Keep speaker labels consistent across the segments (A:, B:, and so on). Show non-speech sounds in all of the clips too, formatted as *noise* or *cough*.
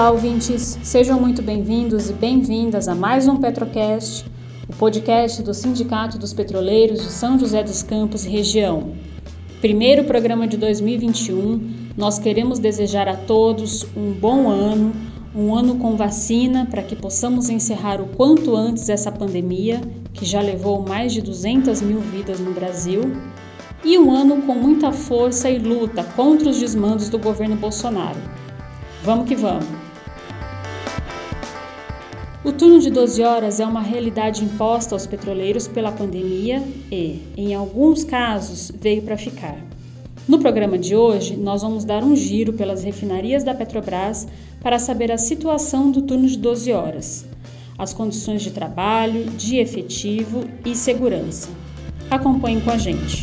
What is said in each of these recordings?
A: Olá, ouvintes! Sejam muito bem-vindos e bem-vindas a mais um Petrocast, o podcast do Sindicato dos Petroleiros de São José dos Campos e região. Primeiro programa de 2021, nós queremos desejar a todos um bom ano, um ano com vacina para que possamos encerrar o quanto antes essa pandemia, que já levou mais de 200 mil vidas no Brasil, e um ano com muita força e luta contra os desmandos do governo Bolsonaro. Vamos que vamos! O turno de 12 horas é uma realidade imposta aos petroleiros pela pandemia e, em alguns casos, veio para ficar. No programa de hoje, nós vamos dar um giro pelas refinarias da Petrobras para saber a situação do turno de 12 horas, as condições de trabalho, de efetivo e segurança. Acompanhem com a gente.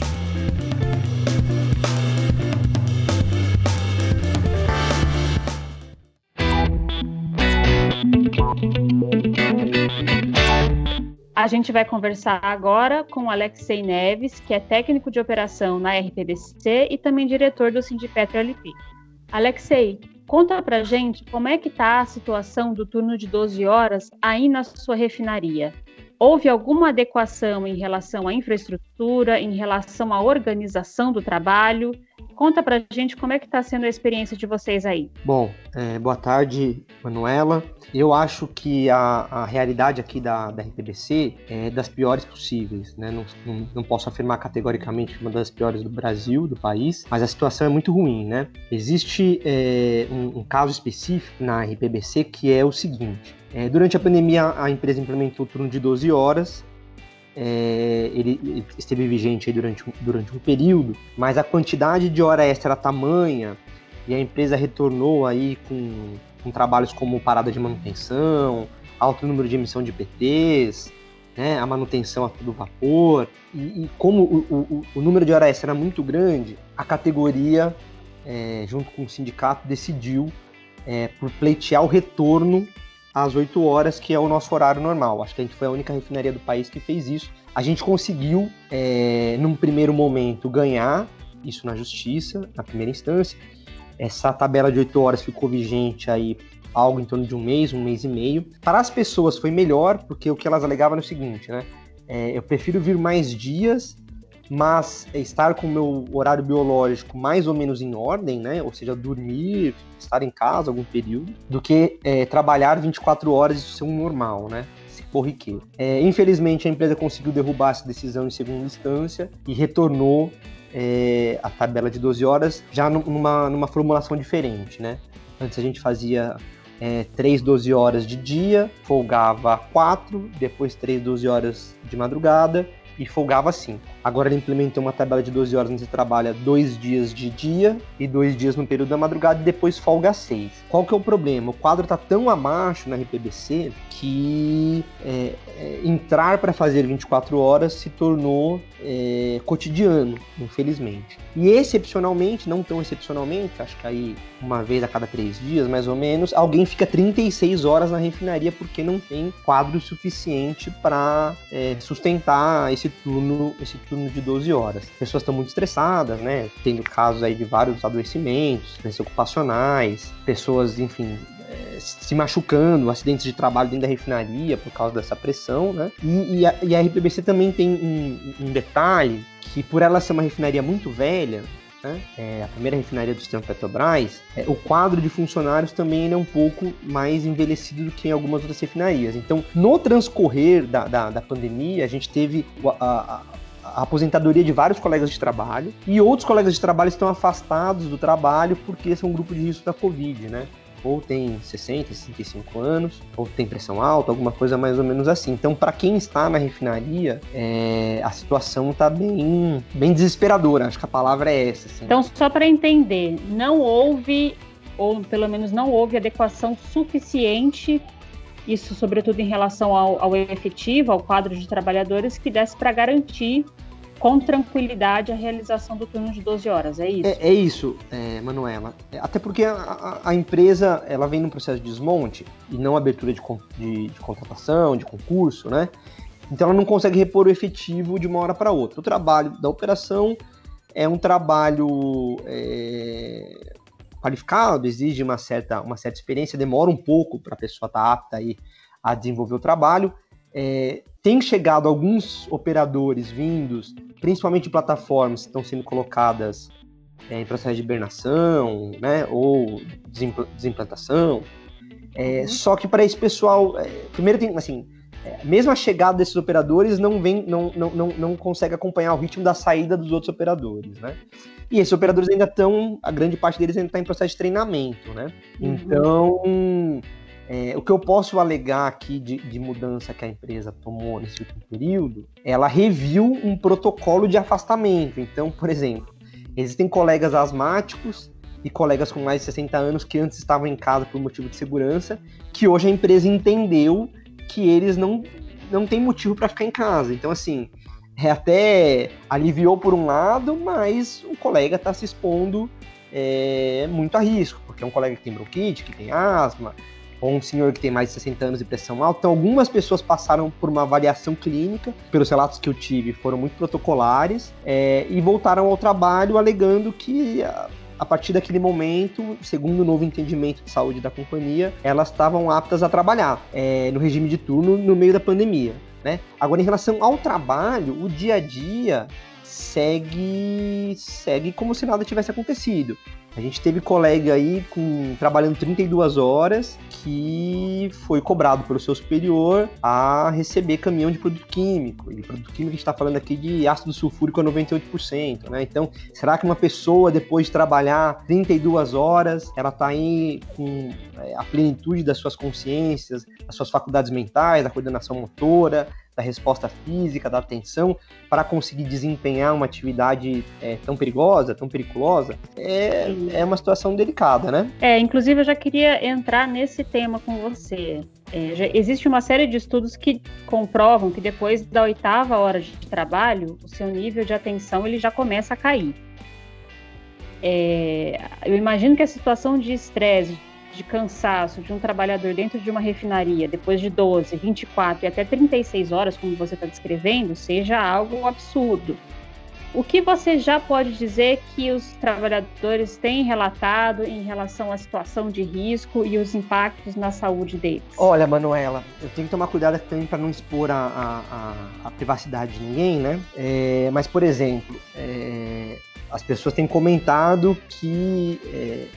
A: A gente vai conversar agora com Alexei Neves, que é técnico de operação na RPBC e também diretor do Sindipetro LP. Alexei, conta pra gente como é que está a situação do turno de 12 horas aí na sua refinaria. Houve alguma adequação em relação à infraestrutura, em relação à organização do trabalho? Conta pra gente como é que está sendo a experiência de vocês aí.
B: Bom, é, boa tarde, Manuela. Eu acho que a, a realidade aqui da, da RPBC é das piores possíveis, né? Não, não, não, posso afirmar categoricamente uma das piores do Brasil, do país, mas a situação é muito ruim, né? Existe é, um, um caso específico na RPBC que é o seguinte. É, durante a pandemia, a empresa implementou o turno de 12 horas é, ele esteve vigente durante, durante um período, mas a quantidade de hora extra era tamanha e a empresa retornou aí com, com trabalhos como parada de manutenção, alto número de emissão de PTs, né, a manutenção a vapor, e, e como o, o, o, número de hora extra era muito grande, a categoria, é, junto com o sindicato, decidiu é, por pleitear o retorno às 8 horas, que é o nosso horário normal. Acho que a gente foi a única refinaria do país que fez isso. A gente conseguiu, é, num primeiro momento, ganhar isso na justiça, na primeira instância. Essa tabela de 8 horas ficou vigente aí algo em torno de um mês, um mês e meio. Para as pessoas foi melhor, porque o que elas alegavam é o seguinte, né? É, eu prefiro vir mais dias mas estar com o meu horário biológico mais ou menos em ordem, né? Ou seja, dormir, estar em casa algum período, do que é, trabalhar 24 horas e ser um normal, né? corriqueiro. É, infelizmente, a empresa conseguiu derrubar essa decisão em segunda instância e retornou é, a tabela de 12 horas já numa, numa formulação diferente, né? Antes a gente fazia é, 3 12 horas de dia, folgava 4, depois 3 12 horas de madrugada e folgava 5. Agora ele implementou uma tabela de 12 horas onde você trabalha dois dias de dia e dois dias no período da madrugada e depois folga 6. Qual que é o problema? O quadro está tão abaixo na RPBC que é, é, entrar para fazer 24 horas se tornou é, cotidiano, infelizmente. E excepcionalmente, não tão excepcionalmente, acho que aí uma vez a cada três dias, mais ou menos, alguém fica 36 horas na refinaria porque não tem quadro suficiente para é, sustentar esse turno, esse turno de 12 horas. As pessoas estão muito estressadas, né? Tendo casos aí de vários adoecimentos, doenças ocupacionais, pessoas, enfim, é, se machucando, acidentes de trabalho dentro da refinaria por causa dessa pressão, né? E, e, a, e a, RPBC também tem um, um, detalhe que por ela ser uma refinaria muito velha, né? É a primeira refinaria do sistema Petrobras, é, o quadro de funcionários também é um pouco mais envelhecido do que em algumas outras refinarias. Então, no transcorrer da, da, da pandemia, a gente teve a, a, a aposentadoria de vários colegas de trabalho e outros colegas de trabalho estão afastados do trabalho porque são um grupo de risco da Covid, né? Ou tem 60, 65 anos, ou tem pressão alta, alguma coisa mais ou menos assim. Então, para quem está na refinaria, é, a situação está bem, bem desesperadora. Acho que a palavra é essa. Assim.
A: Então, só para entender, não houve, ou pelo menos não houve adequação suficiente isso sobretudo em relação ao, ao efetivo, ao quadro de trabalhadores, que desse para garantir com tranquilidade a realização do turno de 12 horas, é isso?
B: É, é isso, é, Manuela. É, até porque a, a, a, empresa ela vem num processo de desmonte e não abertura de, de, de, contratação, de concurso, né? Então ela não consegue repor o efetivo de uma hora para outra. O trabalho da operação é um trabalho é, qualificado, exige uma certa, uma certa experiência, demora um pouco para a pessoa estar tá apta aí a desenvolver o trabalho. É, tem chegado alguns operadores vindos, principalmente de plataformas que estão sendo colocadas é, em processo de hibernação, né, ou desimplantação. É, uhum. Só que para esse pessoal, é, primeiro tem, assim, é, mesmo a chegada desses operadores não vem, não, não, não, não consegue acompanhar o ritmo da saída dos outros operadores, né? E esses operadores ainda estão, a grande parte deles ainda está em processo de treinamento, né? Uhum. Então, é, o que eu posso alegar aqui de, de, mudança que a empresa tomou nesse último período, ela reviu um protocolo de afastamento. Então, por exemplo, existem colegas asmáticos e colegas com mais de 60 anos que antes estavam em casa por motivo de segurança, que hoje a empresa entendeu que eles não, não têm motivo para ficar em casa. Então, assim, é até aliviou por um lado, mas o colega está se expondo é, muito a risco, porque é um colega que tem bronquite, que tem asma, ou um senhor que tem mais de 60 anos de pressão alta. Então, algumas pessoas passaram por uma avaliação clínica, pelos relatos que eu tive, foram muito protocolares, é, e voltaram ao trabalho alegando que a partir daquele momento, segundo o novo entendimento de saúde da companhia, elas estavam aptas a trabalhar é, no regime de turno no meio da pandemia. Né? Agora, em relação ao trabalho, o dia a dia segue segue como se nada tivesse acontecido. A gente teve colega aí com, trabalhando 32 horas que foi cobrado pelo seu superior a receber caminhão de produto químico. E produto químico a gente está falando aqui de ácido sulfúrico a 98%, né? Então, será que uma pessoa, depois de trabalhar 32 horas, ela está aí com é, a plenitude das suas consciências, das suas faculdades mentais, da coordenação motora, da resposta física, da atenção, para conseguir desempenhar uma atividade é, tão perigosa, tão periculosa, é, é uma situação delicada, né?
A: É, inclusive eu já queria entrar nesse tema com você. É, existe uma série de estudos que comprovam que depois da oitava hora de trabalho, o seu nível de atenção ele já começa a cair. É, eu imagino que a situação de estresse, de cansaço de um trabalhador dentro de uma refinaria, depois de 12, 24 e até 36 horas, como você está descrevendo, seja algo absurdo. O que você já pode dizer que os trabalhadores têm relatado em relação à situação de risco e os impactos na saúde deles?
B: Olha, Manuela, eu tenho que tomar cuidado também para não expor a, a, a, privacidade de ninguém, né? É, mas, por exemplo, é, as pessoas têm comentado que é,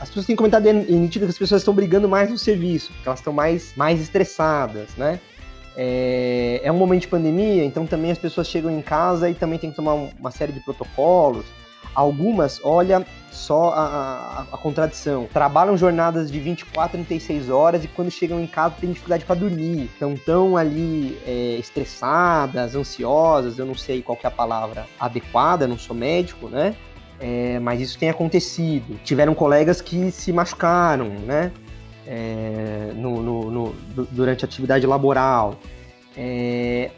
B: as pessoas têm comentado em nítido que as pessoas estão brigando mais no serviço, porque elas estão mais, mais estressadas, né? É, é um momento de pandemia, então também as pessoas chegam em casa e também tem que tomar uma série de protocolos. Algumas, olha só a, a, a, contradição, trabalham jornadas de 24, 36 horas e quando chegam em casa têm dificuldade para dormir. Estão ali é, estressadas, ansiosas, eu não sei qual é a palavra adequada, não sou médico, né? É, mas isso tem acontecido. Tiveram colegas que se machucaram, né? É, no, no, no, durante a atividade laboral. É,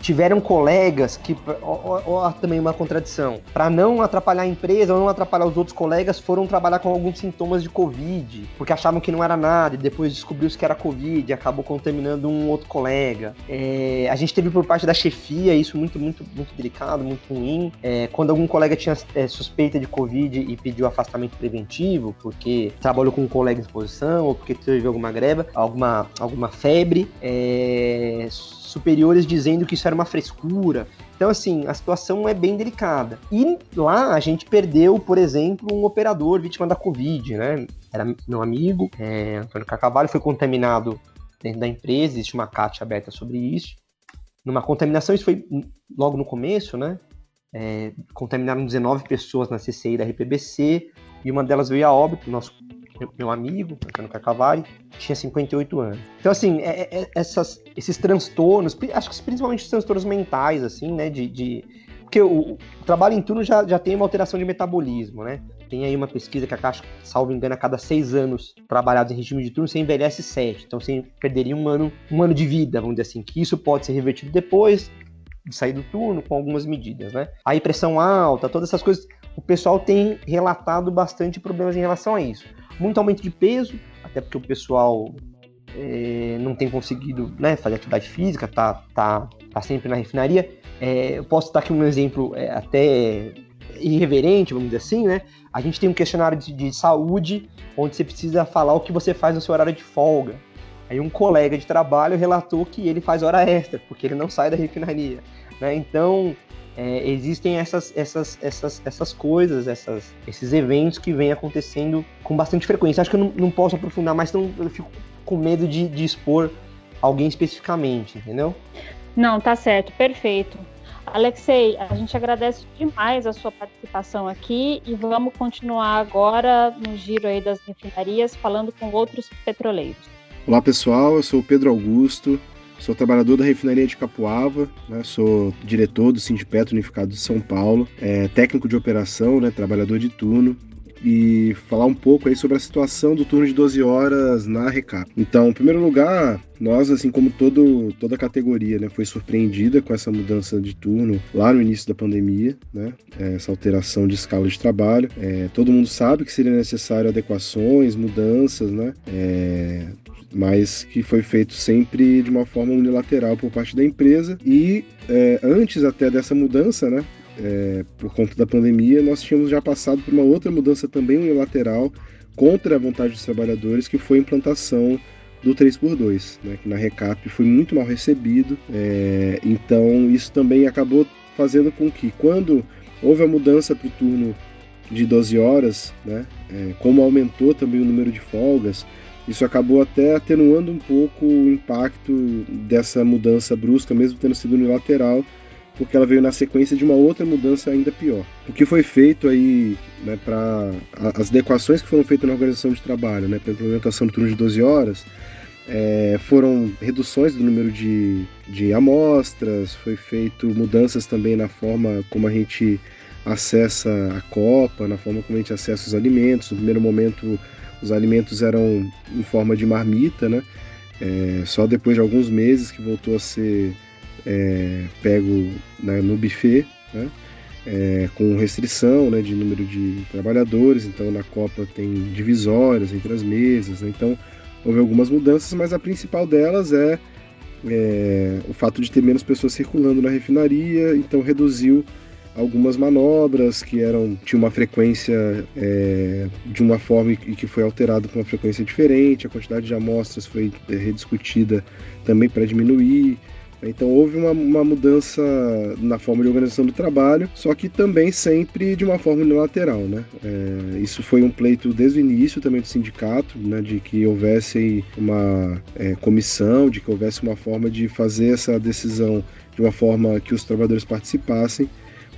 B: tiveram colegas que, ó, ó, também uma contradição, para não atrapalhar a empresa ou não atrapalhar os outros colegas, foram trabalhar com alguns sintomas de Covid, porque achavam que não era nada e depois descobriu-se que era Covid e acabou contaminando um outro colega. É, a gente teve por parte da chefia isso muito, muito, muito delicado, muito ruim. É, quando algum colega tinha é, suspeita de Covid e pediu afastamento preventivo, porque trabalhou com um colega em exposição ou porque teve alguma greve, alguma, alguma febre, é, superiores dizendo que isso era uma frescura. Então, assim, a situação é bem delicada. E lá a gente perdeu, por exemplo, um operador vítima da Covid, né? Era meu amigo, é, Antônio Cacavalho, foi contaminado dentro da empresa, existe uma CAT aberta sobre isso. Numa contaminação, isso foi logo no começo, né? É, contaminaram 19 pessoas na CCI da RPBC e uma delas veio a óbito, nosso meu amigo, Antônio Carcavari, tinha 58 anos. Então, assim, é, é, é, essas, esses transtornos, acho que principalmente os transtornos mentais, assim, né, de... de porque o, o, trabalho em turno já, já tem uma alteração de metabolismo, né? Tem aí uma pesquisa que a Caixa, salvo engano, a cada seis anos trabalhados em regime de turno, você envelhece sete. Então você perderia um ano, um ano de vida, vamos dizer assim, que isso pode ser revertido depois de sair do turno com algumas medidas, né? Aí pressão alta, todas essas coisas, o pessoal tem relatado bastante problemas em relação a isso muito aumento de peso, até porque o pessoal é, não tem conseguido né, fazer atividade física, tá, tá, tá sempre na refinaria. É, eu posso dar aqui um exemplo é, até irreverente, vamos dizer assim, né? A gente tem um questionário de, de saúde onde você precisa falar o que você faz no seu horário de folga. Aí um colega de trabalho relatou que ele faz hora extra, porque ele não sai da refinaria. Né? Então, é, existem essas, essas, essas, essas coisas, essas, esses eventos que vêm acontecendo com bastante frequência. Acho que eu não, não posso aprofundar, mas então eu fico com medo de, de expor alguém especificamente, entendeu?
A: Não, tá certo, perfeito. Alexei, a gente agradece demais a sua participação aqui e vamos continuar agora no giro aí das refinarias, falando com outros petroleiros.
C: Olá pessoal, eu sou o Pedro Augusto, sou trabalhador da refinaria de Capuava, né, sou diretor do Sindipetro Unificado de São Paulo, é, técnico de operação, né, trabalhador de turno e falar um pouco aí sobre a situação do turno de 12 horas na Recap. Então, em primeiro lugar, nós, assim como todo, toda a categoria, né, foi surpreendida com essa mudança de turno lá no início da pandemia, né, essa alteração de escala de trabalho. É, todo mundo sabe que seria necessário adequações, mudanças, né, é, mas que foi feito sempre de uma forma unilateral por parte da empresa e é, antes até dessa mudança, né, é, por conta da pandemia, nós tínhamos já passado por uma outra mudança também unilateral contra a vontade dos trabalhadores, que foi a implantação do 3x2, né, que na Recap foi muito mal recebido. É, então, isso também acabou fazendo com que, quando houve a mudança para o turno de 12 horas, né, é, como aumentou também o número de folgas, isso acabou até atenuando um pouco o impacto dessa mudança brusca, mesmo tendo sido unilateral, porque ela veio na sequência de uma outra mudança ainda pior. O que foi feito aí, né, para as adequações que foram feitas na organização de trabalho, né, para a implementação do turno de 12 horas, é, foram reduções do número de, de amostras, foi feito mudanças também na forma como a gente acessa a copa, na forma como a gente acessa os alimentos. No primeiro momento, os alimentos eram em forma de marmita, né? É, só depois de alguns meses que voltou a ser é, pego né, no buffet, né, é, com restrição né, de número de trabalhadores, então na Copa tem divisórias entre as mesas, né, então houve algumas mudanças, mas a principal delas é, é, o fato de ter menos pessoas circulando na refinaria, então reduziu algumas manobras que eram tinha uma frequência é, de uma forma e que foi alterada com uma frequência diferente, a quantidade de amostras foi é, rediscutida também para diminuir. Então houve uma, uma, mudança na forma de organização do trabalho, só que também sempre de uma forma unilateral. Né? É, isso foi um pleito desde o início também do sindicato, né, de que houvesse uma é, comissão, de que houvesse uma forma de fazer essa decisão de uma forma que os trabalhadores participassem,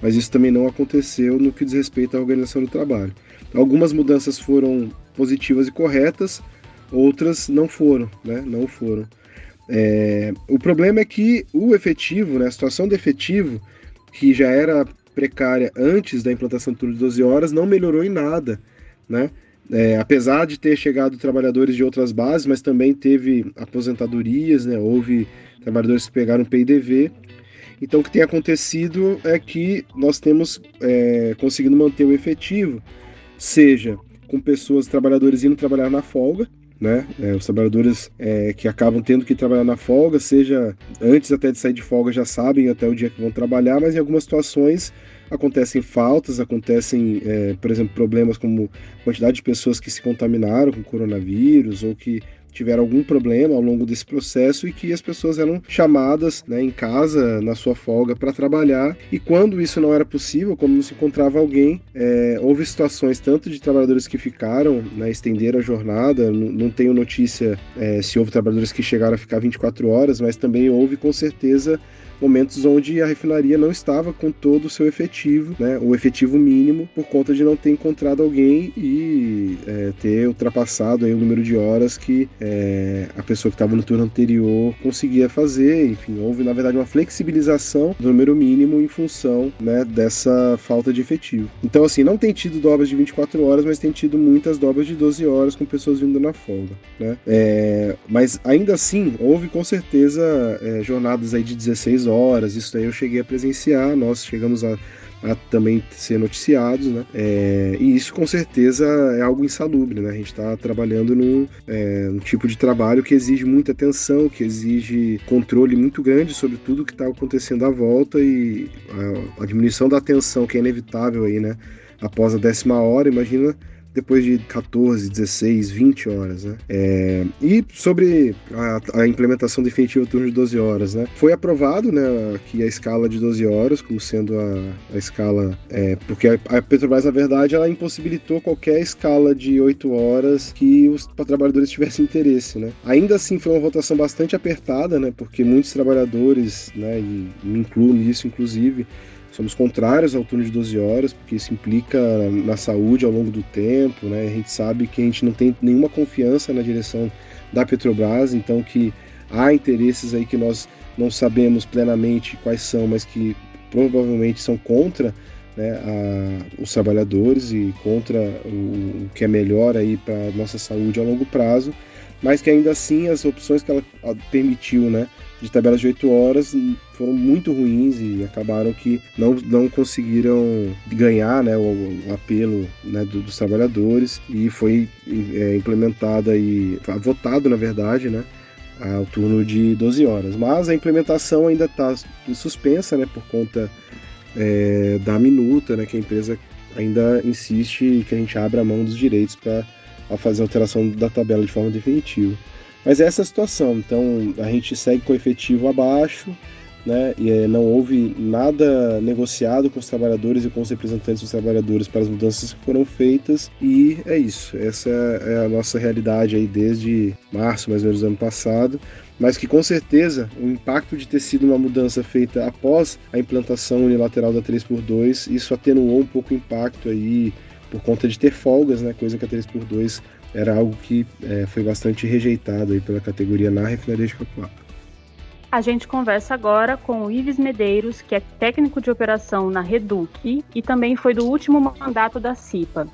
C: mas isso também não aconteceu no que diz respeito à organização do trabalho. Algumas mudanças foram positivas e corretas, outras não foram, né? Não foram. É, o problema é que o efetivo, né, a situação do efetivo, que já era precária antes da implantação do turno de 12 horas, não melhorou em nada. Né? É, apesar de ter chegado trabalhadores de outras bases, mas também teve aposentadorias, né? houve trabalhadores que pegaram PIDV. Então, o que tem acontecido é que nós temos é, conseguido manter o efetivo, seja com pessoas, trabalhadores indo trabalhar na folga, né? É, os trabalhadores é, que acabam tendo que trabalhar na folga, seja antes até de sair de folga já sabem até o dia que vão trabalhar, mas em algumas situações acontecem faltas, acontecem, é, por exemplo, problemas como quantidade de pessoas que se contaminaram com coronavírus ou que tiveram algum problema ao longo desse processo e que as pessoas eram chamadas né, em casa, na sua folga, para trabalhar. E quando isso não era possível, como não se encontrava alguém, é, houve situações tanto de trabalhadores que ficaram, né, estenderam a jornada. Não, tenho notícia é, se houve trabalhadores que chegaram a ficar 24 horas, mas também houve com certeza momentos onde a refinaria não estava com todo o seu efetivo, né, o efetivo mínimo, por conta de não ter encontrado alguém e é, ter ultrapassado aí o número de horas que é, a pessoa que estava no turno anterior conseguia fazer. Enfim, houve na verdade uma flexibilização do número mínimo em função né, dessa falta de efetivo. Então, assim, não tem tido dobras de 24 horas, mas tem tido muitas dobras de 12 horas com pessoas vindo na folga. Né? É, mas ainda assim, houve com certeza é, jornadas aí de 16 horas. Isso aí eu cheguei a presenciar, nós chegamos a a também ser noticiados, né? É, e isso com certeza é algo insalubre, né? A gente está trabalhando num é, um tipo de trabalho que exige muita atenção, que exige controle muito grande sobre tudo que está acontecendo à volta e a, a diminuição da atenção que é inevitável aí, né? Após a décima hora, imagina depois de 14, 16, 20 horas, né? É, e sobre a, a, implementação definitiva do turno de 12 horas, né? Foi aprovado, né, que a escala de 12 horas como sendo a, a escala, é, porque a, a, Petrobras, na verdade, ela impossibilitou qualquer escala de 8 horas que os trabalhadores tivessem interesse, né? Ainda assim, foi uma votação bastante apertada, né? Porque muitos trabalhadores, né, e me incluo nisso, inclusive, somos contrários ao turno de 12 horas, porque isso implica na saúde ao longo do tempo, né? A gente sabe que a gente não tem nenhuma confiança na direção da Petrobras, então que há interesses aí que nós não sabemos plenamente quais são, mas que provavelmente são contra né, a, os trabalhadores e contra o, o que é melhor aí para nossa saúde a longo prazo, mas que ainda assim as opções que ela permitiu, né, de tabelas de 8 horas foram muito ruins e acabaram que não, não conseguiram ganhar né, o, o apelo né, do, dos trabalhadores e foi é, implementada e votado, na verdade, né, ao turno de 12 horas. Mas a implementação ainda está suspensa né, por conta é, da minuta, né, que a empresa ainda insiste que a gente abra a mão dos direitos para fazer a alteração da tabela de forma definitiva. Mas essa é a situação. Então a gente segue com o efetivo abaixo, né? E é, não houve nada negociado com os trabalhadores e com os representantes dos trabalhadores para as mudanças que foram feitas. E é isso. Essa é a nossa realidade aí desde março, mais ou menos do ano passado. Mas que com certeza o impacto de ter sido uma mudança feita após a implantação unilateral da 3x2, isso atenuou um pouco o impacto aí por conta de ter folgas, né? Coisa que a 3x2 era algo que é, foi bastante rejeitado aí pela categoria na refinaria de Capuava.
A: A gente conversa agora com o Ives Medeiros, que é técnico de operação na Reduc e também foi do último mandato da CIPA.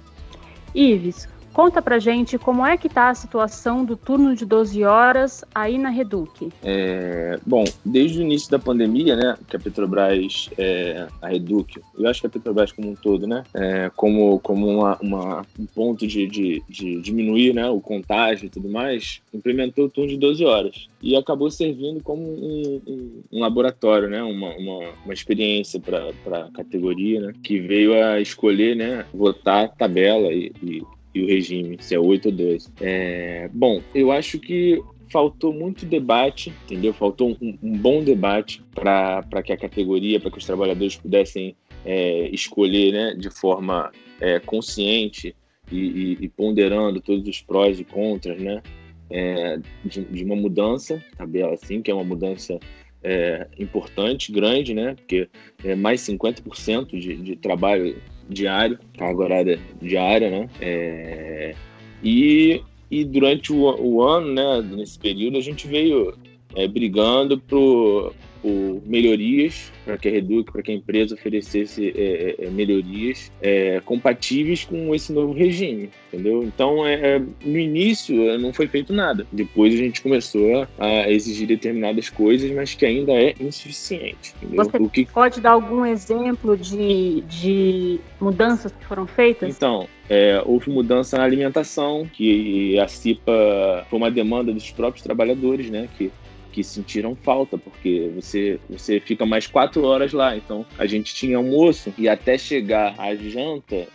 A: Ives, Conta pra gente como é que tá a situação do turno de 12 horas aí na Reduc.
D: É, bom, desde o início da pandemia, né, que a Petrobras, é, a Reduc, eu acho que a Petrobras como um todo, né, é, como, como uma, uma, um ponto de, de, de, diminuir né, o contágio e tudo mais, implementou o turno de 12 horas e acabou servindo como um, um, um laboratório, né, uma, uma, uma experiência para a categoria, né, que veio a escolher, né, votar tabela e, e e o regime, se é 8 ou 12. É, bom, eu acho que faltou muito debate, entendeu? Faltou um, um bom debate para que a categoria, para que os trabalhadores pudessem é, escolher né, de forma é, consciente e, e, e, ponderando todos os prós e contras né, é, de, de, uma mudança, tabela assim, que é uma mudança é, importante, grande, né, porque é mais 50% de, de trabalho diário, carga horária diária, né? É, e, e durante o, o, ano, né, nesse período, a gente veio é, brigando por, por melhorias para que a Reduc, para que a empresa oferecesse é, é, é, melhorias é, compatíveis com esse novo regime, entendeu? Então, é, é no início não foi feito nada. Depois a gente começou a exigir determinadas coisas, mas que ainda é insuficiente. Entendeu?
A: Você que... pode dar algum exemplo de, de mudanças que foram feitas?
D: Então, é, houve mudança na alimentação, que a CIPA foi uma demanda dos próprios trabalhadores, né? Que que sentiram falta, porque você, você fica mais quatro horas lá. Então a gente tinha almoço e até chegar à janta,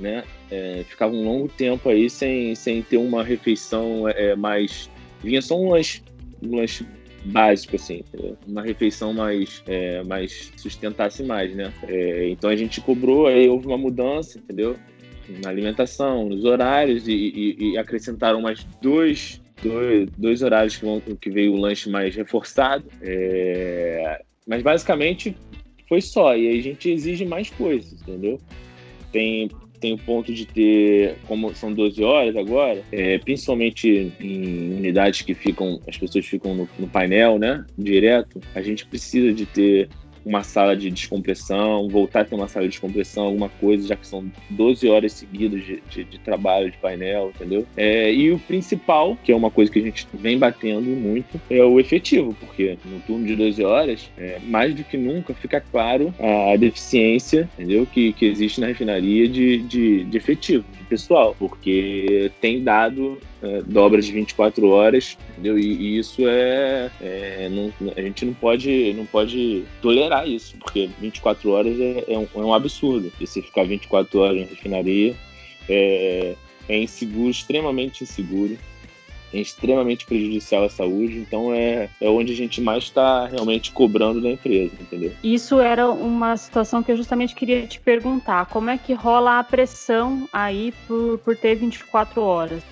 D: né, é, ficava um longo tempo aí sem, sem ter uma refeição é, mais. Vinha só um lanche, um lanche básico, assim, uma refeição mais, é, mais sustentasse mais, né? É, então a gente cobrou, aí houve uma mudança, entendeu? Na alimentação, nos horários e, e, e acrescentaram mais dois dois, dois horários que, vão, que veio o lanche mais reforçado. É, mas basicamente foi só. E a gente exige mais coisas, entendeu? Tem, tem o ponto de ter, como são 12 horas agora, é, principalmente em unidades que ficam, as pessoas ficam no, no, painel, né? Direto, a gente precisa de ter uma sala de descompressão, voltar a ter uma sala de descompressão, alguma coisa, já que são 12 horas seguidas de, de, de trabalho, de painel, entendeu? É, e o principal, que é uma coisa que a gente vem batendo muito, é o efetivo, porque no turno de 12 horas, é, mais do que nunca, fica claro a deficiência, entendeu? Que, que existe na refinaria de, de, de efetivo, de pessoal, porque tem dado é, dobras de 24 horas, entendeu? E, e isso é, é não, a gente não pode não pode tolerar isso, porque 24 horas é, é, um, é um, absurdo. E se ficar 24 horas na refinaria é, é inseguro, extremamente inseguro é extremamente prejudicial à saúde, então é, é onde a gente mais está realmente cobrando da empresa, entendeu?
A: Isso era uma situação que eu justamente queria te perguntar, como é que rola a pressão aí por, por ter 24 horas?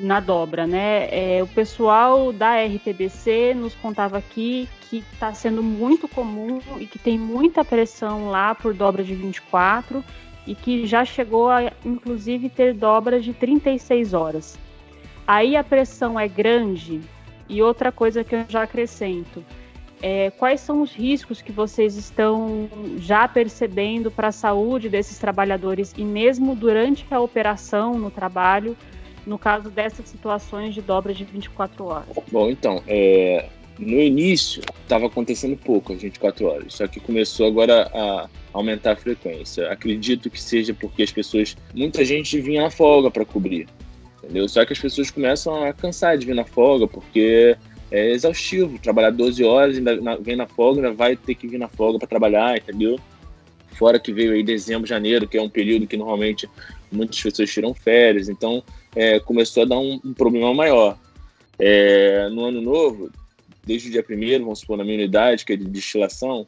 A: Na dobra, né? É, o pessoal da RPBC nos contava aqui que está sendo muito comum e que tem muita pressão lá por dobra de 24 e que já chegou a, inclusive, ter dobras de 36 horas. Aí a pressão é grande e outra coisa que eu já acrescento. É, quais são os riscos que vocês estão já percebendo para a saúde desses trabalhadores e mesmo durante a operação no trabalho, no caso dessas situações de dobra de 24 horas?
D: Bom, então, é, no início estava acontecendo pouco às 24 horas, só que começou agora a aumentar a frequência. Acredito que seja porque as pessoas, muita gente vinha na folga para cobrir, entendeu? Só que as pessoas começam a cansar de vir na folga porque é exaustivo, trabalhar 12 horas, ainda vem na folga, ainda vai ter que vir na folga para trabalhar, entendeu? Fora que veio aí dezembro, janeiro, que é um período que normalmente muitas pessoas tiram férias, então é, começou a dar um, um problema maior. É, no ano novo, desde o dia 1 vamos supor, na minha unidade, que é de destilação,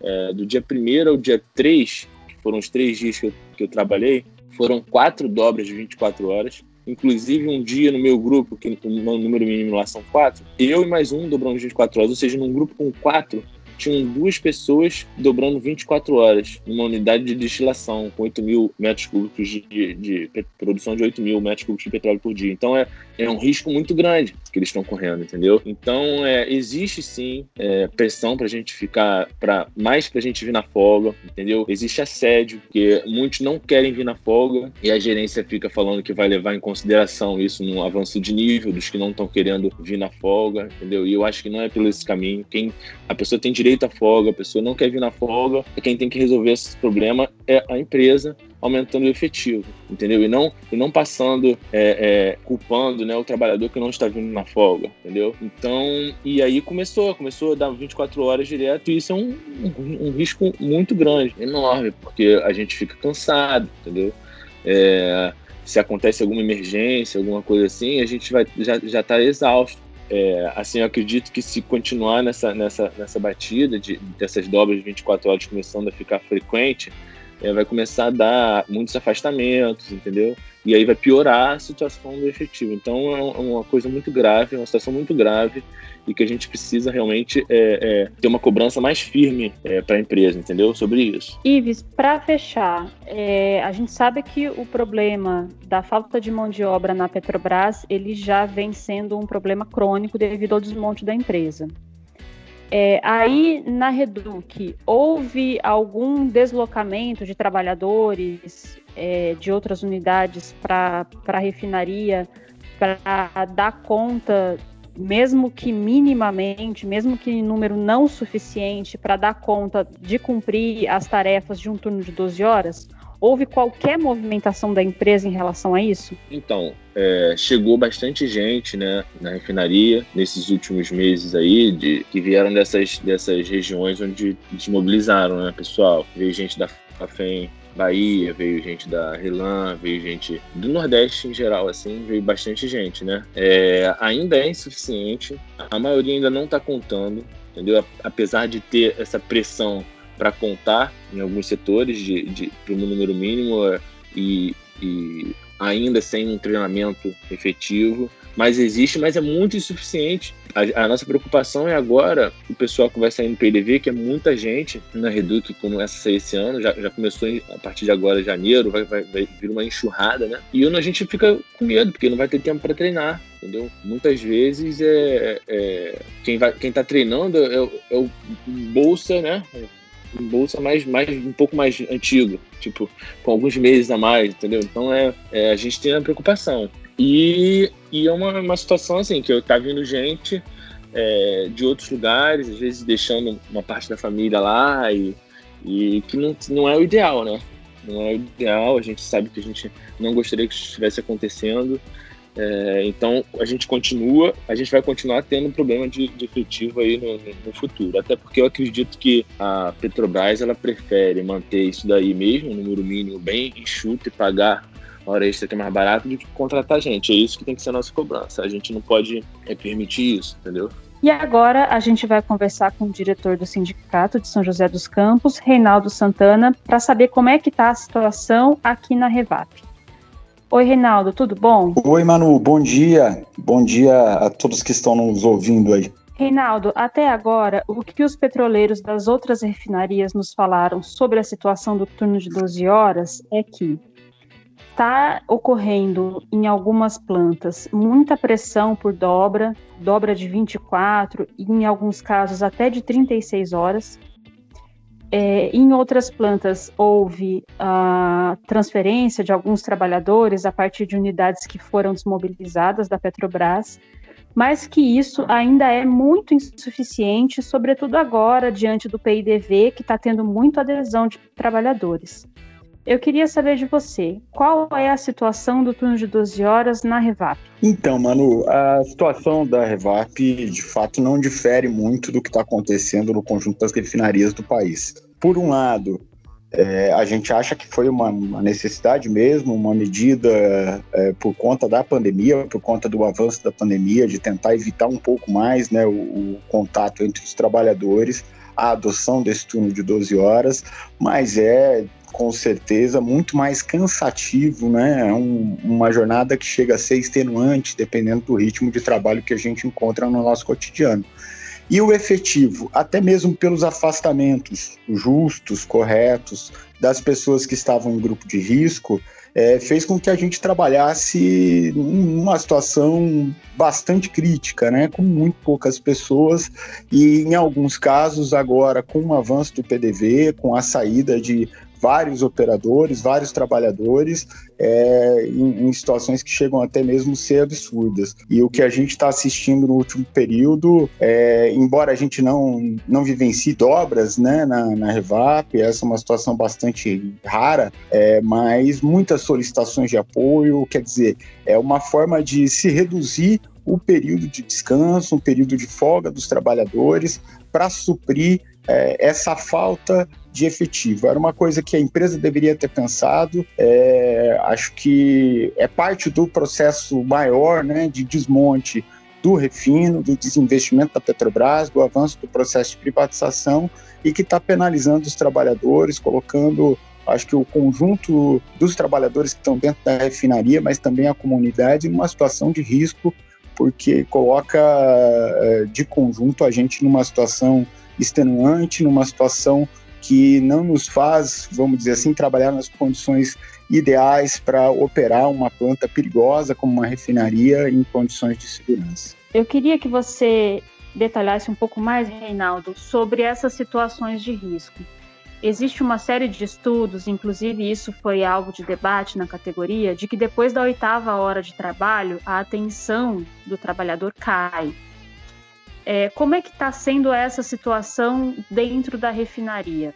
D: é, do dia 1 ao dia 3, que foram os três dias que eu, que eu trabalhei, foram quatro dobras de 24 horas. Inclusive, um dia no meu grupo, que o número mínimo lá são quatro, eu e mais um dobramos 24 horas, ou seja, num grupo com quatro, tinham duas pessoas dobrando 24 horas numa unidade de destilação com 8 mil metros cúbicos de, de, de, produção de 8 mil metros cúbicos de petróleo por dia. Então é, é um risco muito grande que eles estão correndo, entendeu? Então é, existe sim é, pressão para a gente ficar, para mais para a gente vir na folga, entendeu? Existe assédio, porque muitos não querem vir na folga e a gerência fica falando que vai levar em consideração isso no avanço de nível dos que não estão querendo vir na folga, entendeu? E eu acho que não é pelo esse caminho. Quem a pessoa tem direito à folga, a pessoa não quer vir na folga, quem tem que resolver esse problema é a empresa aumentando o efetivo, entendeu? E não, e não passando, é, é, culpando né, o trabalhador que não está vindo na folga, entendeu? Então, e aí começou, começou a dar 24 horas direto, e isso é um, um, um risco muito grande, enorme, porque a gente fica cansado, entendeu? É, se acontece alguma emergência, alguma coisa assim, a gente vai, já, já tá exausto. É, assim, eu acredito que se continuar nessa, nessa, nessa batida de, dessas dobras de 24 horas começando a ficar frequente, é, vai começar a dar muitos afastamentos, entendeu? E aí vai piorar a situação do efetivo. Então é, é uma coisa muito grave, é uma situação muito grave e que a gente precisa realmente é, é, ter uma cobrança mais firme é, para a empresa, entendeu? Sobre isso.
A: Ives, para fechar, é, a gente sabe que o problema da falta de mão de obra na Petrobras ele já vem sendo um problema crônico devido ao desmonte da empresa. É, aí na Reduc houve algum deslocamento de trabalhadores é, de outras unidades para a refinaria para dar conta, mesmo que minimamente, mesmo que em número não suficiente, para dar conta de cumprir as tarefas de um turno de 12 horas? Houve qualquer movimentação da empresa em relação a isso?
D: Então, é, chegou bastante gente né, na refinaria nesses últimos meses aí, de, que vieram dessas, dessas regiões onde desmobilizaram, né, pessoal? Veio gente da FAFEM, Bahia, veio gente da Relan, veio gente do Nordeste em geral, assim, veio bastante gente, né? É, ainda é insuficiente, a maioria ainda não está contando, entendeu? Apesar de ter essa pressão para contar em alguns setores de, de para um número mínimo é, e, e ainda sem um treinamento efetivo, mas existe, mas é muito insuficiente. A, a, nossa preocupação é agora o pessoal que vai sair no PDV, que é muita gente na Reduc, como essa sair esse ano, já, já começou a partir de agora, janeiro, vai, vai, vai vir uma enxurrada, né? E a gente fica com medo, porque não vai ter tempo para treinar, entendeu? Muitas vezes é, é quem, vai, quem tá treinando é, é o bolsa, né? Em bolsa mais, mais um pouco mais antigo, tipo, com alguns meses a mais, entendeu? Então é, é a gente tem a preocupação. E, e é uma, uma situação assim, que eu tá vindo gente é, de outros lugares, às vezes deixando uma parte da família lá e, e que não, não é o ideal, né? Não é o ideal, a gente sabe que a gente não gostaria que isso estivesse acontecendo. É, então a gente continua, a gente vai continuar tendo um problema de, de efetivo aí no, no, futuro. Até porque eu acredito que a Petrobras ela prefere manter isso daí mesmo, um número mínimo bem enxuto e pagar hora extra que é mais barato do que contratar gente. É isso que tem que ser a nossa cobrança. A gente não pode é, permitir isso, entendeu?
A: E agora a gente vai conversar com o diretor do Sindicato de São José dos Campos, Reinaldo Santana, para saber como é que está a situação aqui na Revap. Oi, Reinaldo, tudo bom?
E: Oi, Manu, bom dia. Bom dia a todos que estão nos ouvindo aí.
A: Reinaldo, até agora, o que os petroleiros das outras refinarias nos falaram sobre a situação do turno de 12 horas é que está ocorrendo em algumas plantas muita pressão por dobra, dobra de 24 e em alguns casos até de 36 horas. É, em outras plantas houve a transferência de alguns trabalhadores a partir de unidades que foram desmobilizadas da Petrobras, mas que isso ainda é muito insuficiente, sobretudo agora, diante do PIDV, que está tendo muita adesão de trabalhadores. Eu queria saber de você, qual é a situação do turno de 12 horas na Revap?
E: Então, Manu, a situação da Revap de fato não difere muito do que está acontecendo no conjunto das refinarias do país. Por um lado, é, a gente acha que foi uma, uma necessidade mesmo, uma medida é, por conta da pandemia, por conta do avanço da pandemia, de tentar evitar um pouco mais né, o, o contato entre os trabalhadores, a adoção desse turno de 12 horas, mas é com certeza muito mais cansativo, né? É um, uma jornada que chega a ser extenuante, dependendo do ritmo de trabalho que a gente encontra no nosso cotidiano. E o efetivo, até mesmo pelos afastamentos justos, corretos, das pessoas que estavam em grupo de risco, é, fez com que a gente trabalhasse numa situação bastante crítica, né, com muito poucas pessoas e, em alguns casos, agora com o avanço do PDV, com a saída de vários operadores, vários trabalhadores, é, em, em, situações que chegam até mesmo a ser absurdas. E o que a gente está assistindo no último período, é, embora a gente não, não vivencie dobras né, na, na Revap, essa é uma situação bastante rara, é, mas muitas solicitações de apoio, quer dizer, é uma forma de se reduzir o período de descanso, um período de folga dos trabalhadores para suprir é, essa falta de efetivo. Era uma coisa que a empresa deveria ter pensado. É, acho que é parte do processo maior né, de desmonte do refino, do desinvestimento da Petrobras, do avanço do processo de privatização e que está penalizando os trabalhadores, colocando acho que o conjunto dos trabalhadores que estão dentro da refinaria, mas também a comunidade, numa situação de risco, porque coloca é, de conjunto a gente numa situação extenuante, numa situação que não nos faz, vamos dizer assim, trabalhar nas condições ideais para operar uma planta perigosa como uma refinaria em condições de segurança.
A: Eu queria que você detalhasse um pouco mais, Reinaldo, sobre essas situações de risco. Existe uma série de estudos, inclusive isso foi alvo de debate na categoria, de que depois da oitava hora de trabalho, a atenção do trabalhador cai. É, como é que está sendo essa situação dentro da refinaria?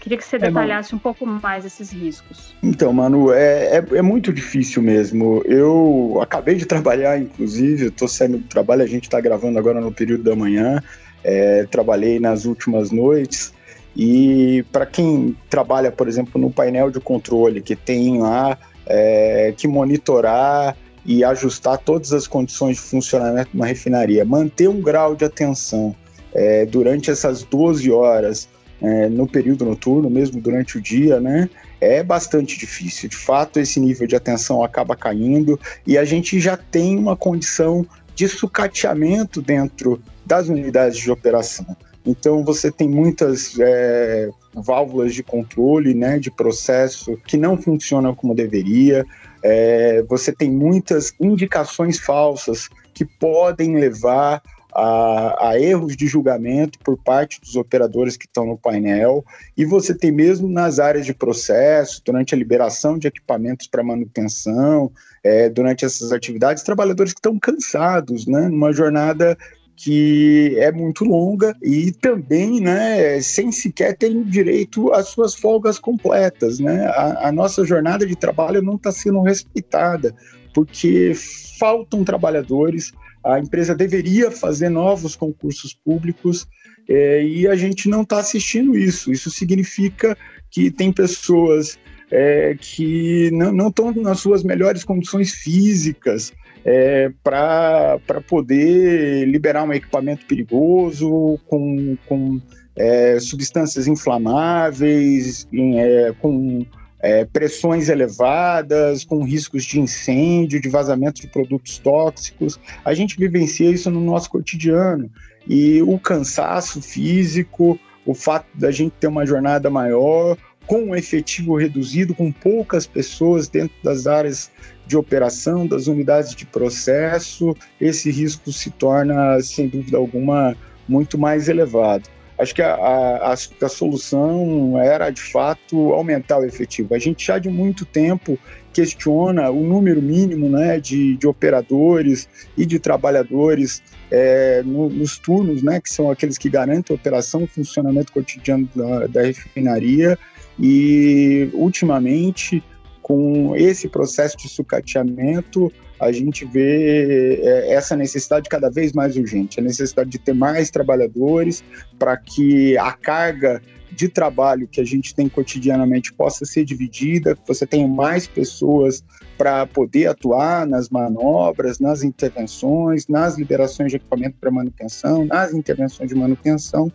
A: Queria que você é, detalhasse é, um pouco mais esses riscos.
E: Então, Manu, é, é, é, muito difícil mesmo. Eu acabei de trabalhar, inclusive, estou saindo do trabalho, a gente está gravando agora no período da manhã. É, trabalhei nas últimas noites. E para quem trabalha, por exemplo, no painel de controle, que tem lá é, que monitorar e ajustar todas as condições de funcionamento de uma refinaria, manter um grau de atenção é, durante essas 12 horas é, no período noturno, mesmo durante o dia, né? É bastante difícil. De fato, esse nível de atenção acaba caindo e a gente já tem uma condição de sucateamento dentro das unidades de operação. Então você tem muitas é, válvulas de controle, né, de processo que não funcionam como deveria. É, você tem muitas indicações falsas que podem levar a, a, erros de julgamento por parte dos operadores que estão no painel, e você tem mesmo nas áreas de processo, durante a liberação de equipamentos para manutenção, é, durante essas atividades, trabalhadores que estão cansados, né, numa jornada que é muito longa e também, né, sem sequer ter direito às suas folgas completas, né? A, a nossa jornada de trabalho não está sendo respeitada porque faltam trabalhadores. A empresa deveria fazer novos concursos públicos é, e a gente não está assistindo isso. Isso significa que tem pessoas é, que não estão nas suas melhores condições físicas, é, para poder liberar um equipamento perigoso, com, com é, substâncias inflamáveis, em, é, com é, pressões elevadas, com riscos de incêndio, de vazamento de produtos tóxicos. A gente vivencia isso no nosso cotidiano. E o cansaço físico, o fato da gente ter uma jornada maior, com um efetivo reduzido, com poucas pessoas dentro das áreas de operação, das unidades de processo, esse risco se torna, sem dúvida alguma, muito mais elevado. Acho que a, a, a, solução era, de fato, aumentar o efetivo. A gente já de muito tempo questiona o número mínimo né, de, de operadores e de trabalhadores é, no, nos turnos, né, que são aqueles que garantem a operação, o funcionamento cotidiano da, da refinaria. E, ultimamente, com esse processo de sucateamento, a gente vê é, essa necessidade cada vez mais urgente, a necessidade de ter mais trabalhadores para que a carga de trabalho que a gente tem cotidianamente possa ser dividida, que você tenha mais pessoas para poder atuar nas manobras, nas intervenções, nas liberações de equipamento para manutenção, nas intervenções de manutenção,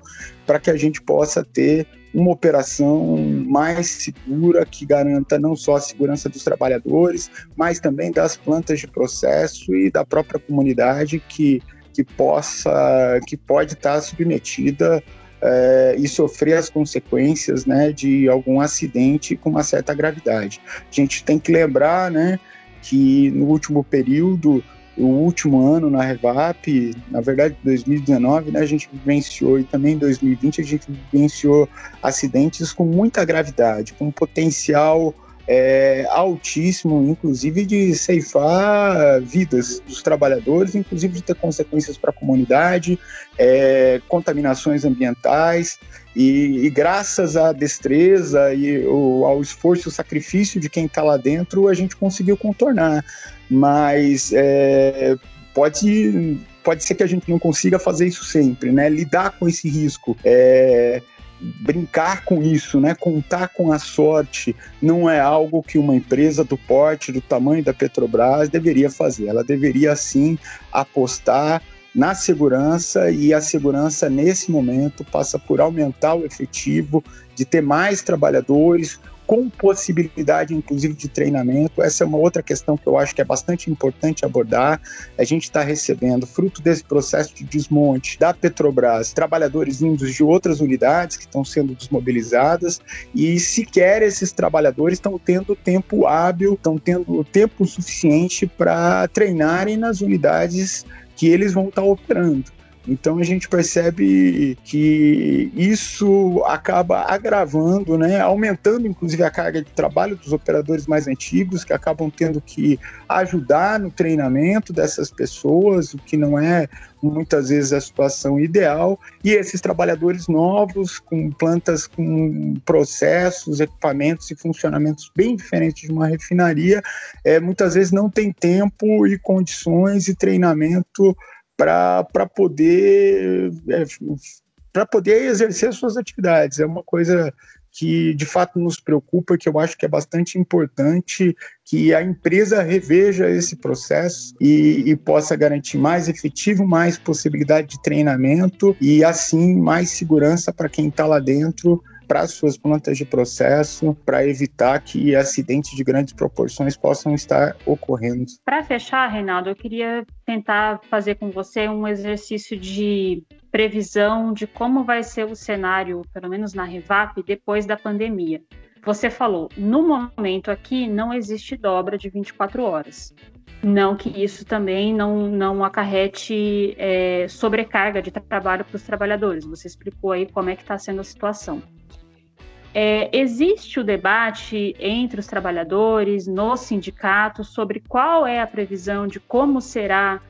E: para que a gente possa ter uma operação mais segura que garanta não só a segurança dos trabalhadores, mas também das plantas de processo e da própria comunidade que, que possa que pode estar submetida é, e sofrer as consequências né, de algum acidente com uma certa gravidade. A gente tem que lembrar né, que no último período o último ano na Revap, na verdade 2019, né, a gente vivenciou e também em 2020 a gente vivenciou acidentes com muita gravidade, com potencial é, altíssimo, inclusive de ceifar vidas dos trabalhadores, inclusive de ter consequências para a comunidade, é, contaminações ambientais. E, e, graças à destreza e o, ao esforço, o sacrifício de quem está lá dentro, a gente conseguiu contornar. Mas é, pode, pode ser que a gente não consiga fazer isso sempre, né? Lidar com esse risco. É, brincar com isso, né? Contar com a sorte não é algo que uma empresa do porte, do tamanho da Petrobras deveria fazer. Ela deveria sim apostar na segurança e a segurança nesse momento passa por aumentar o efetivo, de ter mais trabalhadores, com possibilidade, inclusive, de treinamento. Essa é uma outra questão que eu acho que é bastante importante abordar. A gente está recebendo, fruto desse processo de desmonte da Petrobras, trabalhadores vindos de outras unidades que estão sendo desmobilizadas e sequer esses trabalhadores estão tendo tempo hábil, estão tendo tempo suficiente para treinarem nas unidades que eles vão estar tá operando. Então a gente percebe que isso acaba agravando, né, aumentando inclusive a carga de trabalho dos operadores mais antigos, que acabam tendo que ajudar no treinamento dessas pessoas, o que não é muitas vezes a situação ideal, e esses trabalhadores novos, com plantas com processos, equipamentos e funcionamentos bem diferentes de uma refinaria, é, muitas vezes não tem tempo e condições e treinamento para poder é, para poder exercer suas atividades. É uma coisa que de fato nos preocupa, que eu acho que é bastante importante que a empresa reveja esse processo e, e, possa garantir mais efetivo, mais possibilidade de treinamento e assim mais segurança para quem está lá dentro para as suas plantas de processo, para evitar que acidentes de grandes proporções possam estar ocorrendo.
A: Para fechar, Reinaldo, eu queria tentar fazer com você um exercício de previsão de como vai ser o cenário, pelo menos na Revap, depois da pandemia. Você falou, no momento aqui não existe dobra de 24 horas. Não que isso também não, não acarrete é, sobrecarga de trabalho para os trabalhadores. Você explicou aí como é que está sendo a situação. É, existe o debate entre os trabalhadores, no sindicato, sobre qual é a previsão de como será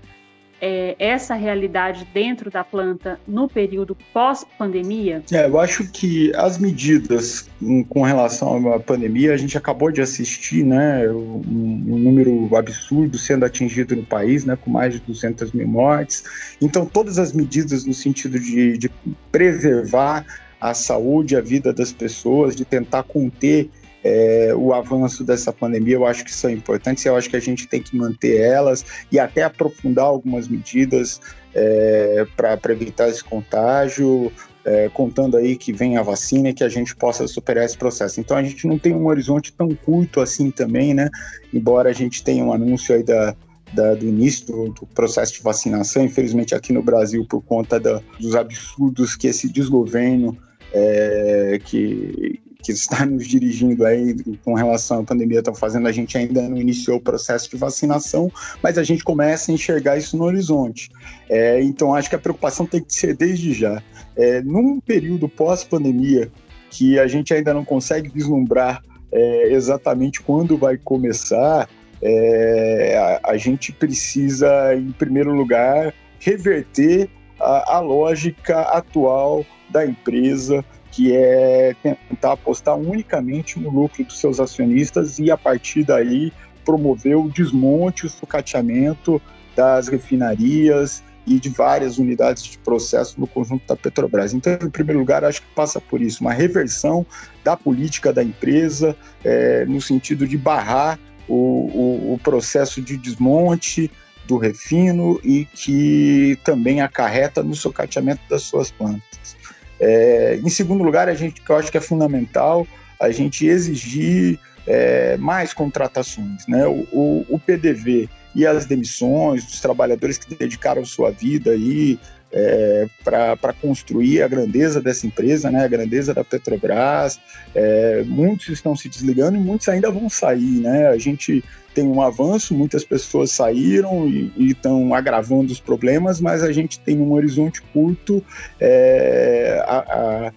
A: é, essa realidade dentro da planta no período pós-pandemia?
E: É, eu acho que as medidas com relação à pandemia, a gente acabou de assistir, né, um, um número absurdo sendo atingido no país, né, com mais de 200 mil mortes. Então, todas as medidas no sentido de, de preservar a saúde, a vida das pessoas, de tentar conter é, o avanço dessa pandemia, eu acho que são importantes, eu acho que a gente tem que manter elas e até aprofundar algumas medidas é, para evitar esse contágio, é, contando aí que vem a vacina e que a gente possa superar esse processo. Então a gente não tem um horizonte tão curto assim também, né? Embora a gente tenha um anúncio aí da, da, do início do, do, processo de vacinação, infelizmente aqui no Brasil, por conta da, dos absurdos que esse desgoverno é, que, que está *laughs* nos dirigindo aí com relação à pandemia estão fazendo, a gente ainda não iniciou o processo de vacinação, mas a gente começa a enxergar isso no horizonte. É, então, acho que a preocupação tem que ser desde já. É, num período pós-pandemia, que a gente ainda não consegue vislumbrar é, exatamente quando vai começar, é, a, a, gente precisa, em primeiro lugar, reverter a, a lógica atual da empresa, que é tentar apostar unicamente no lucro dos seus acionistas e, a partir daí, promover o desmonte, o sucateamento das refinarias e de várias unidades de processo no conjunto da Petrobras. Então, em primeiro lugar, acho que passa por isso, uma reversão da política da empresa, é, no sentido de barrar o, o, o processo de desmonte, do refino e que também acarreta no sucateamento das suas plantas. É, em segundo lugar, a gente que eu acho que é fundamental a gente exigir é, mais contratações, né? O, o, o, PDV e as demissões dos trabalhadores que dedicaram sua vida aí é, para construir a grandeza dessa empresa, né? A grandeza da Petrobras. É, muitos estão se desligando e muitos ainda vão sair, né? A gente tem um avanço, muitas pessoas saíram e, estão agravando os problemas, mas a gente tem um horizonte curto, é, a, a,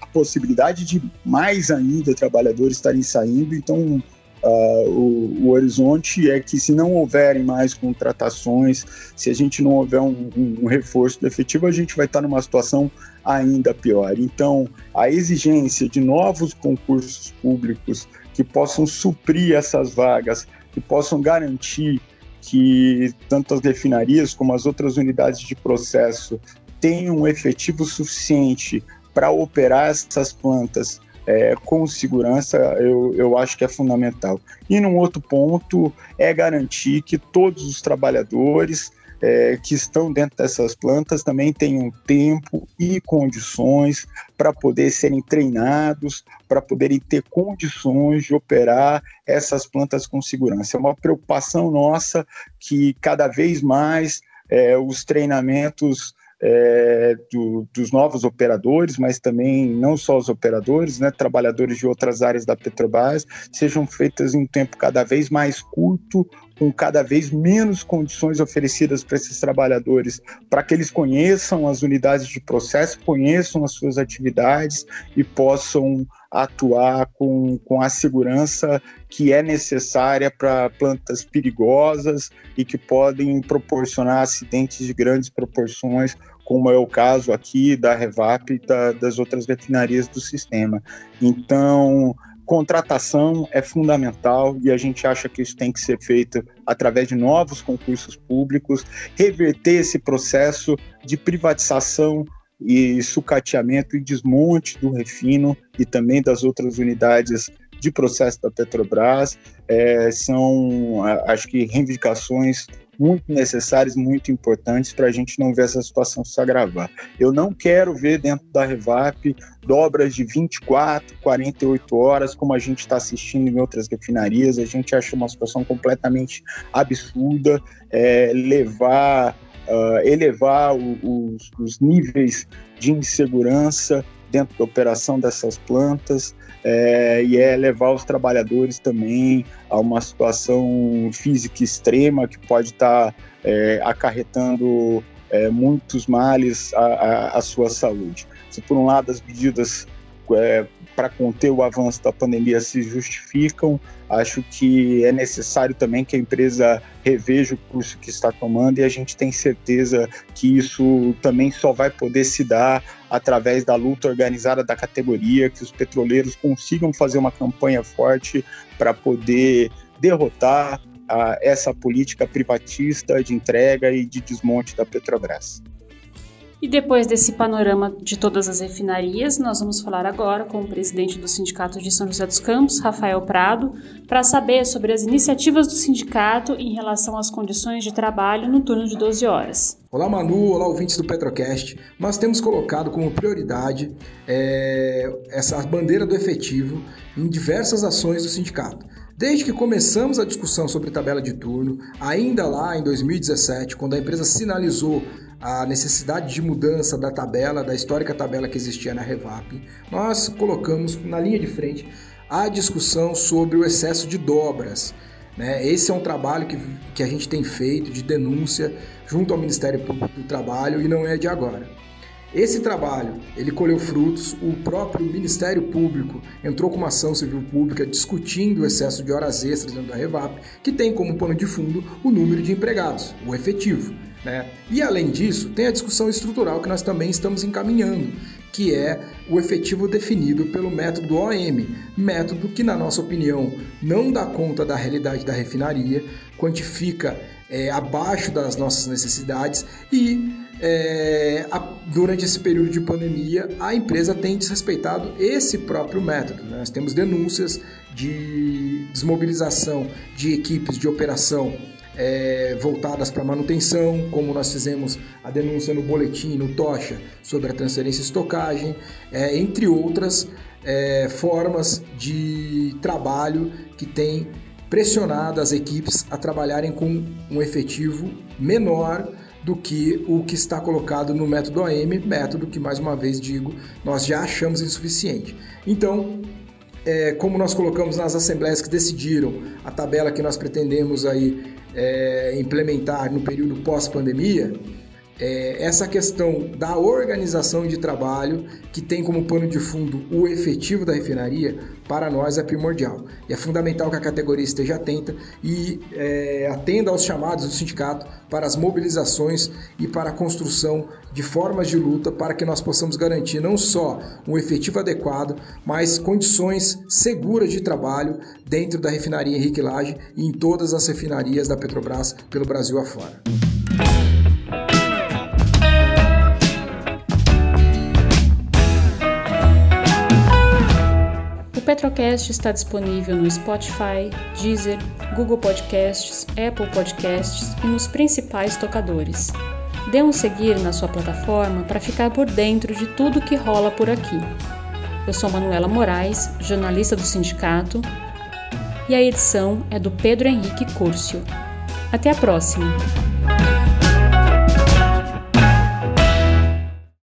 E: a, possibilidade de mais ainda trabalhadores estarem saindo, então Uh, o, o, horizonte é que se não houverem mais contratações, se a gente não houver um, um, um reforço efetivo, a gente vai estar numa situação ainda pior. Então, a exigência de novos concursos públicos que possam suprir essas vagas, que possam garantir que tanto as refinarias como as outras unidades de processo tenham um efetivo suficiente para operar essas plantas é, com segurança, eu, eu acho que é fundamental. E num outro ponto é garantir que todos os trabalhadores é, que estão dentro dessas plantas também tenham tempo e condições para poder serem treinados, para poderem ter condições de operar essas plantas com segurança. É uma preocupação nossa que cada vez mais é, os treinamentos é, do, dos novos operadores, mas também não só os operadores, né, trabalhadores de outras áreas da Petrobras, sejam feitas em um tempo cada vez mais curto, com cada vez menos condições oferecidas para esses trabalhadores, para que eles conheçam as unidades de processo, conheçam as suas atividades e possam atuar com, com a segurança que é necessária para plantas perigosas e que podem proporcionar acidentes de grandes proporções, como é o caso aqui da Revap e da, das outras refinarias do sistema. Então, contratação é fundamental e a gente acha que isso tem que ser feito através de novos concursos públicos, reverter esse processo de privatização e sucateamento e desmonte do refino e também das outras unidades de processo da Petrobras. É, são, acho que, reivindicações muito necessárias, muito importantes para a gente não ver essa situação se agravar. Eu não quero ver dentro da Revap dobras de 24, 48 horas, como a gente está assistindo em outras refinarias. A gente acha uma situação completamente absurda, é, levar, uh, elevar o, os níveis de insegurança dentro da operação dessas plantas é, e é levar os trabalhadores também a uma situação física extrema que pode estar tá, é, acarretando é, muitos males à, à, sua saúde. Se por um lado as medidas é, para conter o avanço da pandemia se justificam. Acho que é necessário também que a empresa reveja o curso que está tomando e a gente tem certeza que isso também só vai poder se dar através da luta organizada da categoria, que os petroleiros consigam fazer uma campanha forte para poder derrotar a, essa política privatista de entrega e de desmonte da Petrobras.
A: E depois desse panorama de todas as refinarias, nós vamos falar agora com o presidente do Sindicato de São José dos Campos, Rafael Prado, para saber sobre as iniciativas do sindicato em relação às condições de trabalho no turno de 12 horas.
F: Olá Manu, olá ouvintes do Petrocast. Nós temos colocado como prioridade é, essa bandeira do efetivo em diversas ações do sindicato. Desde que começamos a discussão sobre tabela de turno, ainda lá em 2017, quando a empresa sinalizou a necessidade de mudança da tabela, da histórica tabela que existia na Revap, nós colocamos na linha de frente a discussão sobre o excesso de dobras. Né? Esse é um trabalho que, que a gente tem feito de denúncia junto ao Ministério Público do Trabalho e não é de agora. Esse trabalho, ele colheu frutos, o próprio Ministério Público entrou com uma ação civil pública discutindo o excesso de horas extras dentro da Revap, que tem como pano de fundo o número de empregados, o efetivo. Né? E além disso, tem a discussão estrutural que nós também estamos encaminhando, que é o efetivo definido pelo método OM, método que, na nossa opinião, não dá conta da realidade da refinaria, quantifica é, abaixo das nossas necessidades e é, a, durante esse período de pandemia a empresa tem desrespeitado esse próprio método. Né? Nós temos denúncias de desmobilização de equipes de operação é, voltadas para manutenção, como nós fizemos a denúncia no boletim, no Tocha, sobre a transferência e estocagem, é, entre outras é, formas de trabalho que tem pressionado as equipes a trabalharem com um efetivo menor do que o que está colocado no método AM, método que, mais uma vez digo, nós já achamos insuficiente. Então, é, como nós colocamos nas assembleias que decidiram a tabela que nós pretendemos aí é, implementar no período pós-pandemia, é, essa questão da organização de trabalho, que tem como pano de fundo o efetivo da refinaria, para nós é primordial. E é fundamental que a categoria esteja atenta e é, atenda aos chamados do sindicato para as mobilizações e para a construção de formas de luta para que nós possamos garantir não só um efetivo adequado, mas condições seguras de trabalho dentro da refinaria Henrique Lage e em todas as refinarias da Petrobras pelo Brasil afora.
A: Petrocast está disponível no Spotify, Deezer, Google Podcasts, Apple Podcasts e nos principais tocadores. Dê um seguir na sua plataforma para ficar por dentro de tudo que rola por aqui. Eu sou Manuela Moraes, jornalista do sindicato, e a edição é do Pedro Henrique Curcio. Até a próxima!